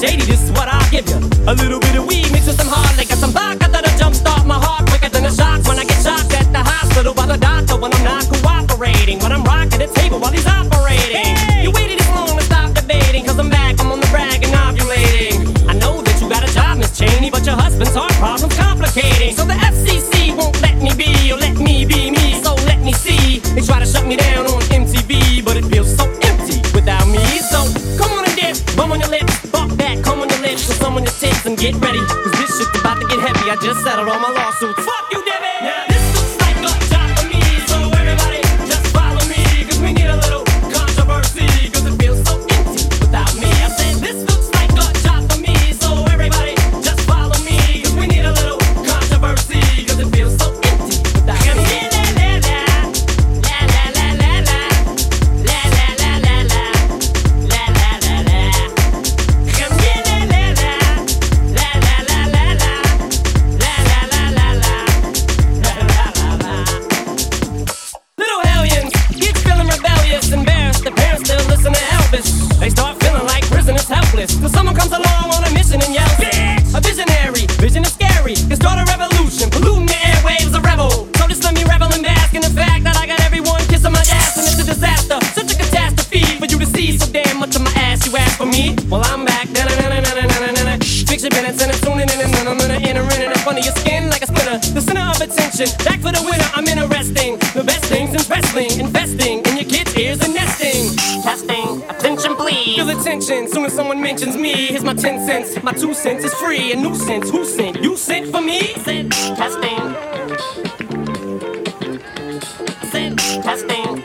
shady, this is what I'll give you. A little bit get ready, cause this shit's about to get heavy. I just settled all my lawsuits. Fuck! up under your skin like a splinter. The center of attention, back for the winner. I'm interesting. The best things in wrestling, investing in your kids' ears and nesting. Testing, attention please. Feel attention soon as someone mentions me. Here's my ten cents. My two cents is free. A nuisance. Who sent? You sent for me? Sent. Testing. Sent. Testing.